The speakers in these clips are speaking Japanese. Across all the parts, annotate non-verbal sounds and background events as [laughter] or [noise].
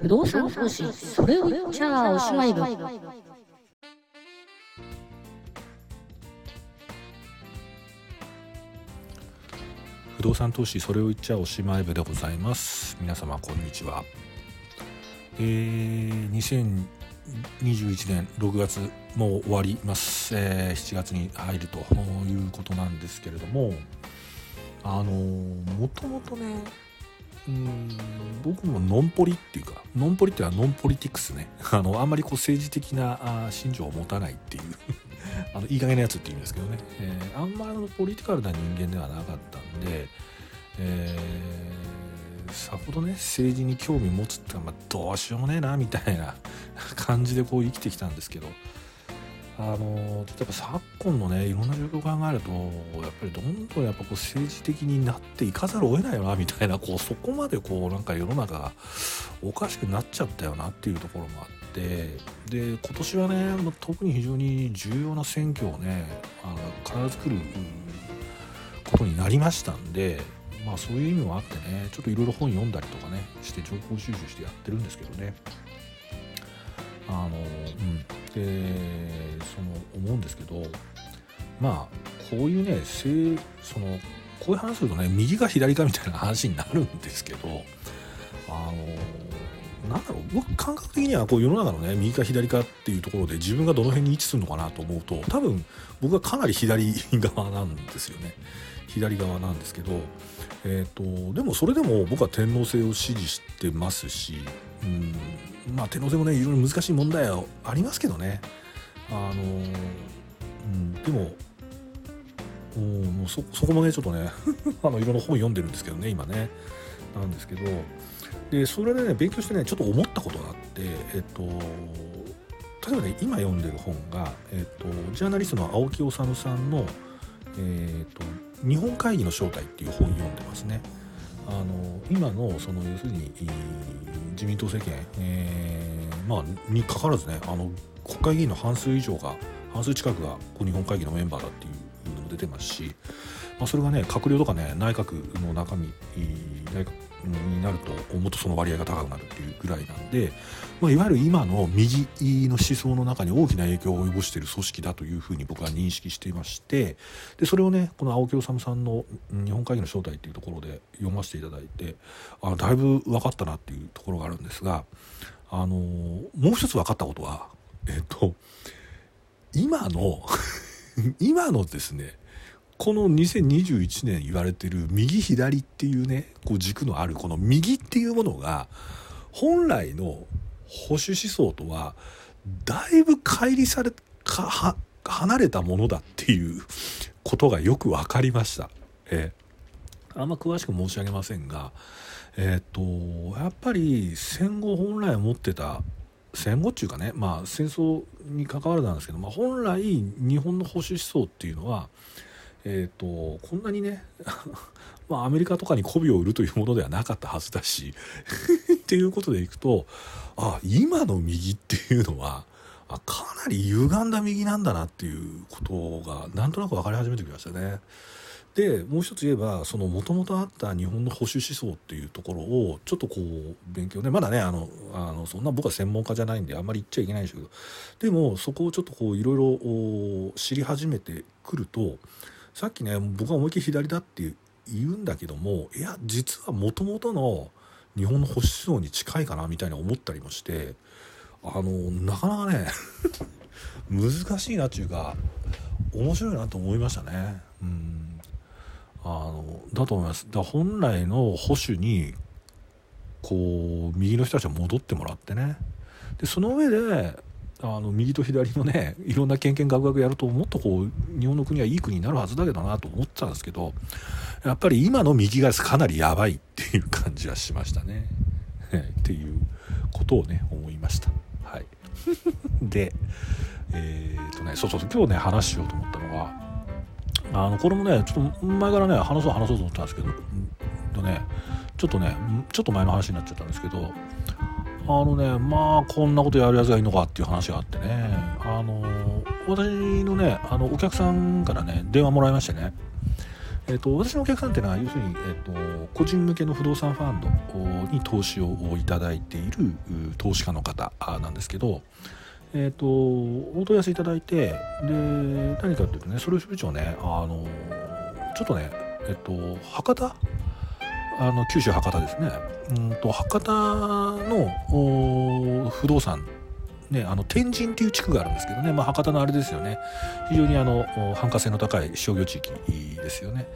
不動産投資それを言っちゃおしまい部不動産投資それを言っちゃおしまい部でございます。皆様こんにちは。えー、2021年6月もう終わります、えー、7月に入るということなんですけれどもあのもともとねうん僕もノンポリっていうかノンポリっていうのはノンポリティクスね。[laughs] あのあんまりこう政治的なあ信条を持たないっていう。[laughs] あのいい加減なやつっていうんですけどね、えー、あんまりのポリティカルな人間ではなかったんで、えー、さほどね政治に興味持つってのは、まあ、どうしようもねえなみたいな感じでこう生きてきたんですけど。あの例えば昨今のねいろんな状況を考えるとやっぱりどんどんやっぱこう政治的になっていかざるを得ないよなみたいなこうそこまでこうなんか世の中がおかしくなっちゃったよなっていうところもあってで今年はね特に非常に重要な選挙をねあの必ず来ることになりましたんでまあそういう意味もあってねちょっといろいろ本読んだりとかねして情報収集してやってるんですけどね。あのうん。でその思うんですけどまあこういうねそのこういう話するとね右か左かみたいな話になるんですけどあのなんだろう僕感覚的にはこう世の中のね右か左かっていうところで自分がどの辺に位置するのかなと思うと多分僕はかなり左側なんですよね。左側なんですけど、えーと、でもそれでも僕は天皇制を支持してますし、うんまあ、天皇制もねいろいろ難しい問題はありますけどね。あの、うん、でももうそそこもねちょっとね [laughs] あのいろんな本読んでるんですけどね今ね。なんですけどでそれでね勉強してねちょっと思ったことがあってえっと例えばね今読んでる本が、えっと、ジャーナリストの青木治さんの、えっと「日本会議の正体」っていう本読んでますね。あの今のその要するに自民党政権、えー、まあ、にかかわらずねあの国会議員の半数以上が半数近くがこう日本会議のメンバーだっていうのも出てますし、まあ、それがね閣僚とかね内閣の中身内閣になるともっとその割合が高くなるっていうぐらいなんで、まあ、いわゆる今の右の思想の中に大きな影響を及ぼしている組織だというふうに僕は認識していましてでそれをねこの青木治さんの「日本会議の正体」っていうところで読ませていただいてあだいぶ分かったなっていうところがあるんですがあのもう一つ分かったことはえっと今の [laughs] 今のですねこの2021年言われてる右左っていうねこう軸のあるこの右っていうものが本来の保守思想とはだいぶ乖離されか離れたものだっていうことがよく分かりました。えー、あんま詳しく申し上げませんがえっ、とやっぱり戦後本来持ってた戦後っていうかねまあ戦争に関わらずなんですけど、まあ、本来日本の保守思想っていうのはえーと、こんなにね [laughs] まあアメリカとかに媚びを売るというものではなかったはずだし [laughs] っていうことでいくとあ今の右っていうのはあかなり歪んだ右なんだなっていうことがなんとなく分かり始めてきましたね。でもう一つ言えばそのもともとあった日本の保守思想っていうところをちょっとこう勉強ねまだねあのあのそんな僕は専門家じゃないんであんまり言っちゃいけないんですけどでもそこをちょっとこういろいろ知り始めてくるとさっきね僕は思いっきり左だって言うんだけどもいや実はもともとの日本の保守思想に近いかなみたいな思ったりもしてあのなかなかね [laughs] 難しいなっていうか面白いなと思いましたね。うんあのだと思います。だ本来の保守にこう右の人たちは戻ってもらってねでその上であの右と左のね [laughs] いろんなけんけんがくがくやるともっとこう日本の国はいい国になるはずだけどなと思ってたんですけどやっぱり今の右がかなりやばいっていう感じはしましたね。[laughs] っていうことをね思いました。はい、[laughs] でえー、っとねそうそう今日ね話しようと思ったのがあのこれもねちょっと前からね話そう話そうと思ったんですけどとねちょっとねちょっと前の話になっちゃったんですけどあのねまあこんなことやるやつがいいのかっていう話があってね。あの私のねあのお客さんからね電話もらいましてね。えーと、私のお客さんっていうのは要するに、えーと、個人向けの不動産ファンドに投資をいただいている投資家の方なんですけど、えーと、お問い合わせいただいてで何かっていうとねそれを支部長ねあのちょっとねえっ、と博多あの九州博多ですねうんと博多の不動産ね、あの天神っていう地区があるんですけどね、まあ、博多のあれですよね非常にあの繁華性の高い商業地域ですよね。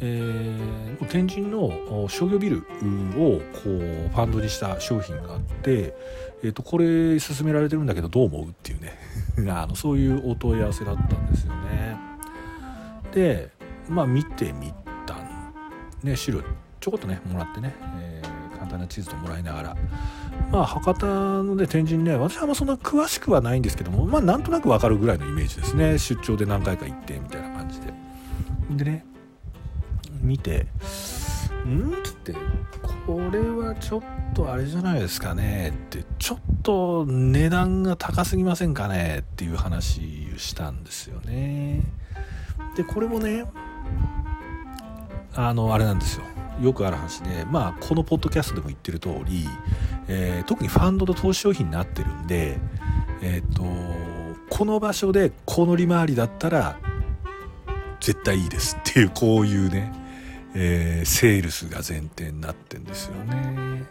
えー、天神の商業ビルをこうファンドにした商品があって、えー、とこれ勧められてるんだけどどう思うっていうね [laughs] あのそういうお問い合わせだったんですよね。でまあ見てみたんね資料ちょこっとねもらってね、えー、簡単な地図ともらいながら。まあ博多のね天神ね私はまそんな詳しくはないんですけどもまあなんとなくわかるぐらいのイメージですね。出張で何回か行ってみたいな感じで。でね見て「ん?」っつって「これはちょっとあれじゃないですかね」ってちょっと値段が高すぎませんかね？っていう話をしたんですよね。でこれもねあのあれなんですよ。よくある話で、まあ、このポッドキャストでも言ってる通り、えー、特にファンドと投資商品になってるんで、えーと、この場所でこの利回りだったら絶対いいですっていうこういうね、えー、セールスが前提になってんですよね。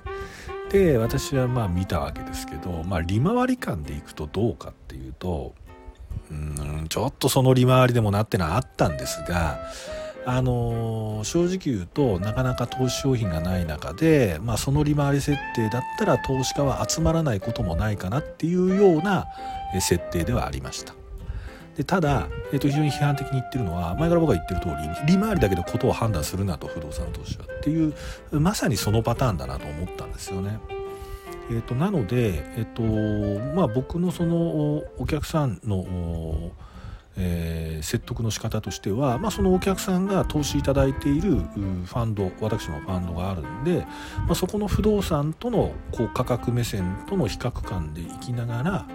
で私はまあ見たわけですけど、まあ、利回り感でいくとどうかっていうとうんちょっとその利回りでもなってのはあったんですがあの正直言うとなかなか投資商品がない中で、まあ、その利回り設定だったら投資家は集まらないこともないかなっていうような設定ではありました。でただ、えー、と非常に批判的に言ってるのは前から僕が言ってる通り利回りだけでことを判断するなと不動産投資はっていうまさにそのパターンだなと思ったんですよね。えーと、なので、えーとまあ、僕のそのお客さんのえー、説得の仕方としては、まあ、そのお客さんが投資いただいているファンド私のファンドがあるんで、まあ、そこの不動産とのこう価格目線との比較感でいきながら、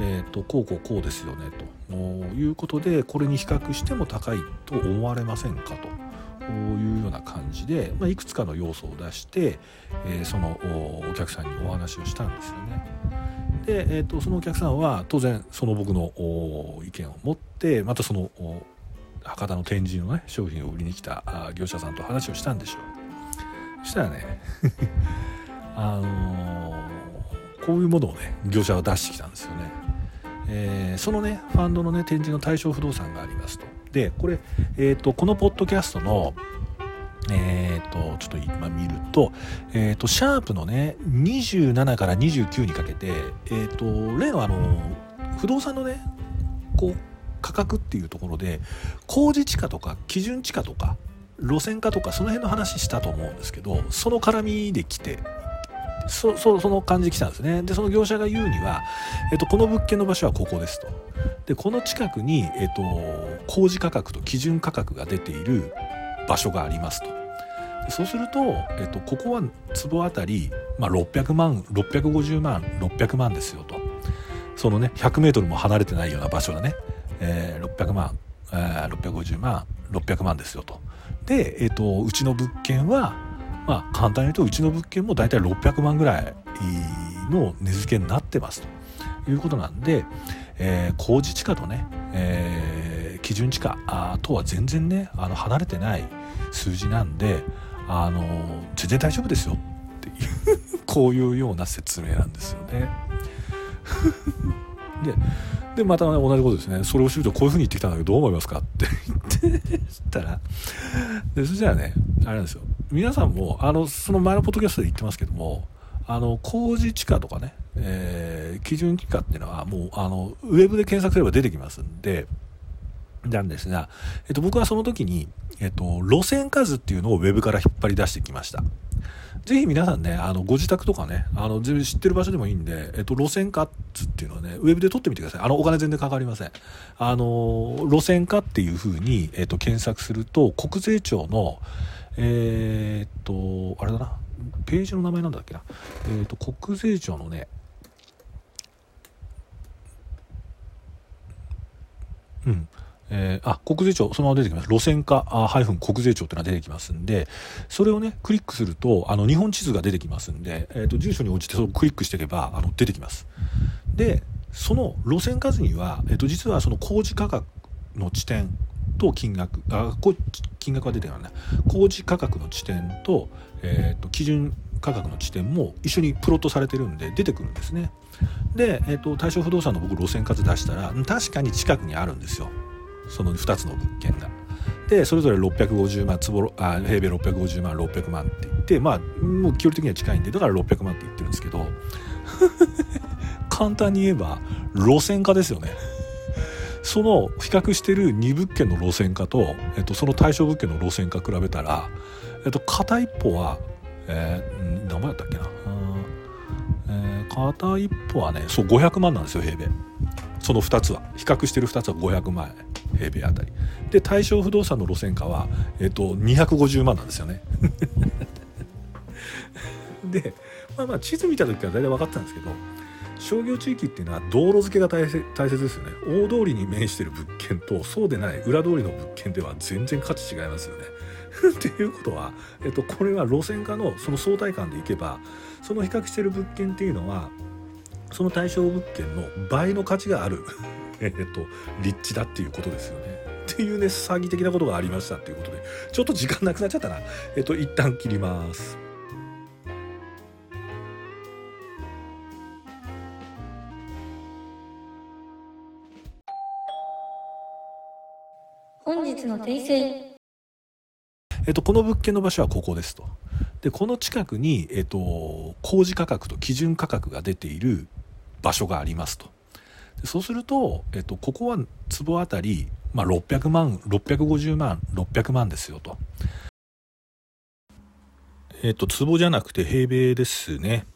えーと、こうこうこうですよねということでこれに比較しても高いと思われませんかと。いうような感じで、まあ、いくつかの要素を出して、えー、そのお客さんにお話をしたんですよね。で、えーと、そのお客さんは当然その僕の意見を持ってまたその博多の展示のね商品を売りに来た業者さんと話をしたんでしょう。そしたらね [laughs] あのー、こういうものをね業者は出してきたんですよね、えー、そのねファンドのね展示の対象不動産がありますと。でこれ、えーとこのポッドキャストのえーと、ちょっと今見ると,、えーと、シャープのね27から29にかけて、えーと、例のあの不動産のねこう価格っていうところで工事地価とか基準地価とか路線価とかその辺の話したと思うんですけどその絡みで来てそそその感じで来たんですね。でその業者が言うには、えっと、この物件の場所はここですと。でこの近くに、えっと、工事価格と基準価格が出ている場所がありますと。そうすると、えっと、ここは坪あたり、まあ、600万650万600万ですよと。そのね 100m も離れてないような場所がね、えー、600万、えー、650万600万ですよと。で、えっと、うちの物件はまあ簡単に言うとうちの物件も大体600万ぐらいの値付けになってますということなんで、えー、工事地価とね、えー、基準地価とは全然ねあの離れてない数字なんであの全然大丈夫ですよっていう [laughs] こういうような説明なんですよね。[laughs] ででまたね同じことですねそれを知るとこういうふうに言ってきたんだけどどう思いますかって言ってたらでそしたらねあれなんですよ皆さんもあのその前のポッドキャストで言ってますけどもあの工事地価とかね、えー、基準地価っていうのはもうあのウェブで検索すれば出てきますんでなんですが、えっと、僕はその時に、えっと、路線数っていうのをウェブから引っ張り出してきました。ぜひ皆さんね、あの、ご自宅とかね、あの、全然知ってる場所でもいいんで、えっと、路線価っていうのはね、ウェブで撮ってみてください。あの、お金全然かかりません。あの、路線価っていう風に、えっと、検索すると、国税庁の、えー、っと、あれだな、ページの名前なんだっけな、え、っと、国税庁のね、うん、えー、あ国税庁そのまま出てきます。路線価国税庁っていうのが出てきますんでそれをねクリックするとあの日本地図が出てきますんで、えーと、住所に応じてそれをクリックしていけばあの出てきます。でその路線価図には、えーと、実はその工事価格の地点と金額あ金額は出てない工事価格の地点と,、えーと、基準価格の地点も一緒にプロットされてるんで出てくるんですね。で、えーと、対象不動産の僕路線数出したら確かに近くにあるんですよ。その2つの物件が。でそれぞれ650万坪あ平米650万600万って言ってまあもう距離的には近いんでだから600万って言ってるんですけど [laughs] 簡単に言えば路線化ですよね。その比較してる2物件の路線化と、えっと、その対象物件の路線化比べたら、えっと、片一方は、えー、何倍だったっけな、えー、片一方はねそう500万なんですよ平米その2つは比較してる2つは500万円平米あたり。で対象不動産の路線価は、えっと、250万なんですよね。[laughs] でまあまあ地図見た時から大体分かったんですけど商業地域っていうのは道路付けが大切ですよね。大通りに面してる物件とそうでない裏通りの物件では全然価値違いますよね。[laughs] っていうことは、えっと、これは路線化のその相対感でいけばその比較してる物件っていうのはその対象物件の倍の価値がある [laughs] えっと立地だっていうことですよね。っていうね詐欺的なことがありましたっていうことでちょっと時間なくなっちゃったな。えっと一旦切ります。本日の訂正えっと、この物件の場所はここですと。で、この近くに、えっと、工事価格と基準価格が出ている場所がありますと。でそうすると、えっと、ここは坪あたり、まあ、600万、650万、600万ですよと。えっと、坪じゃなくて平米ですね。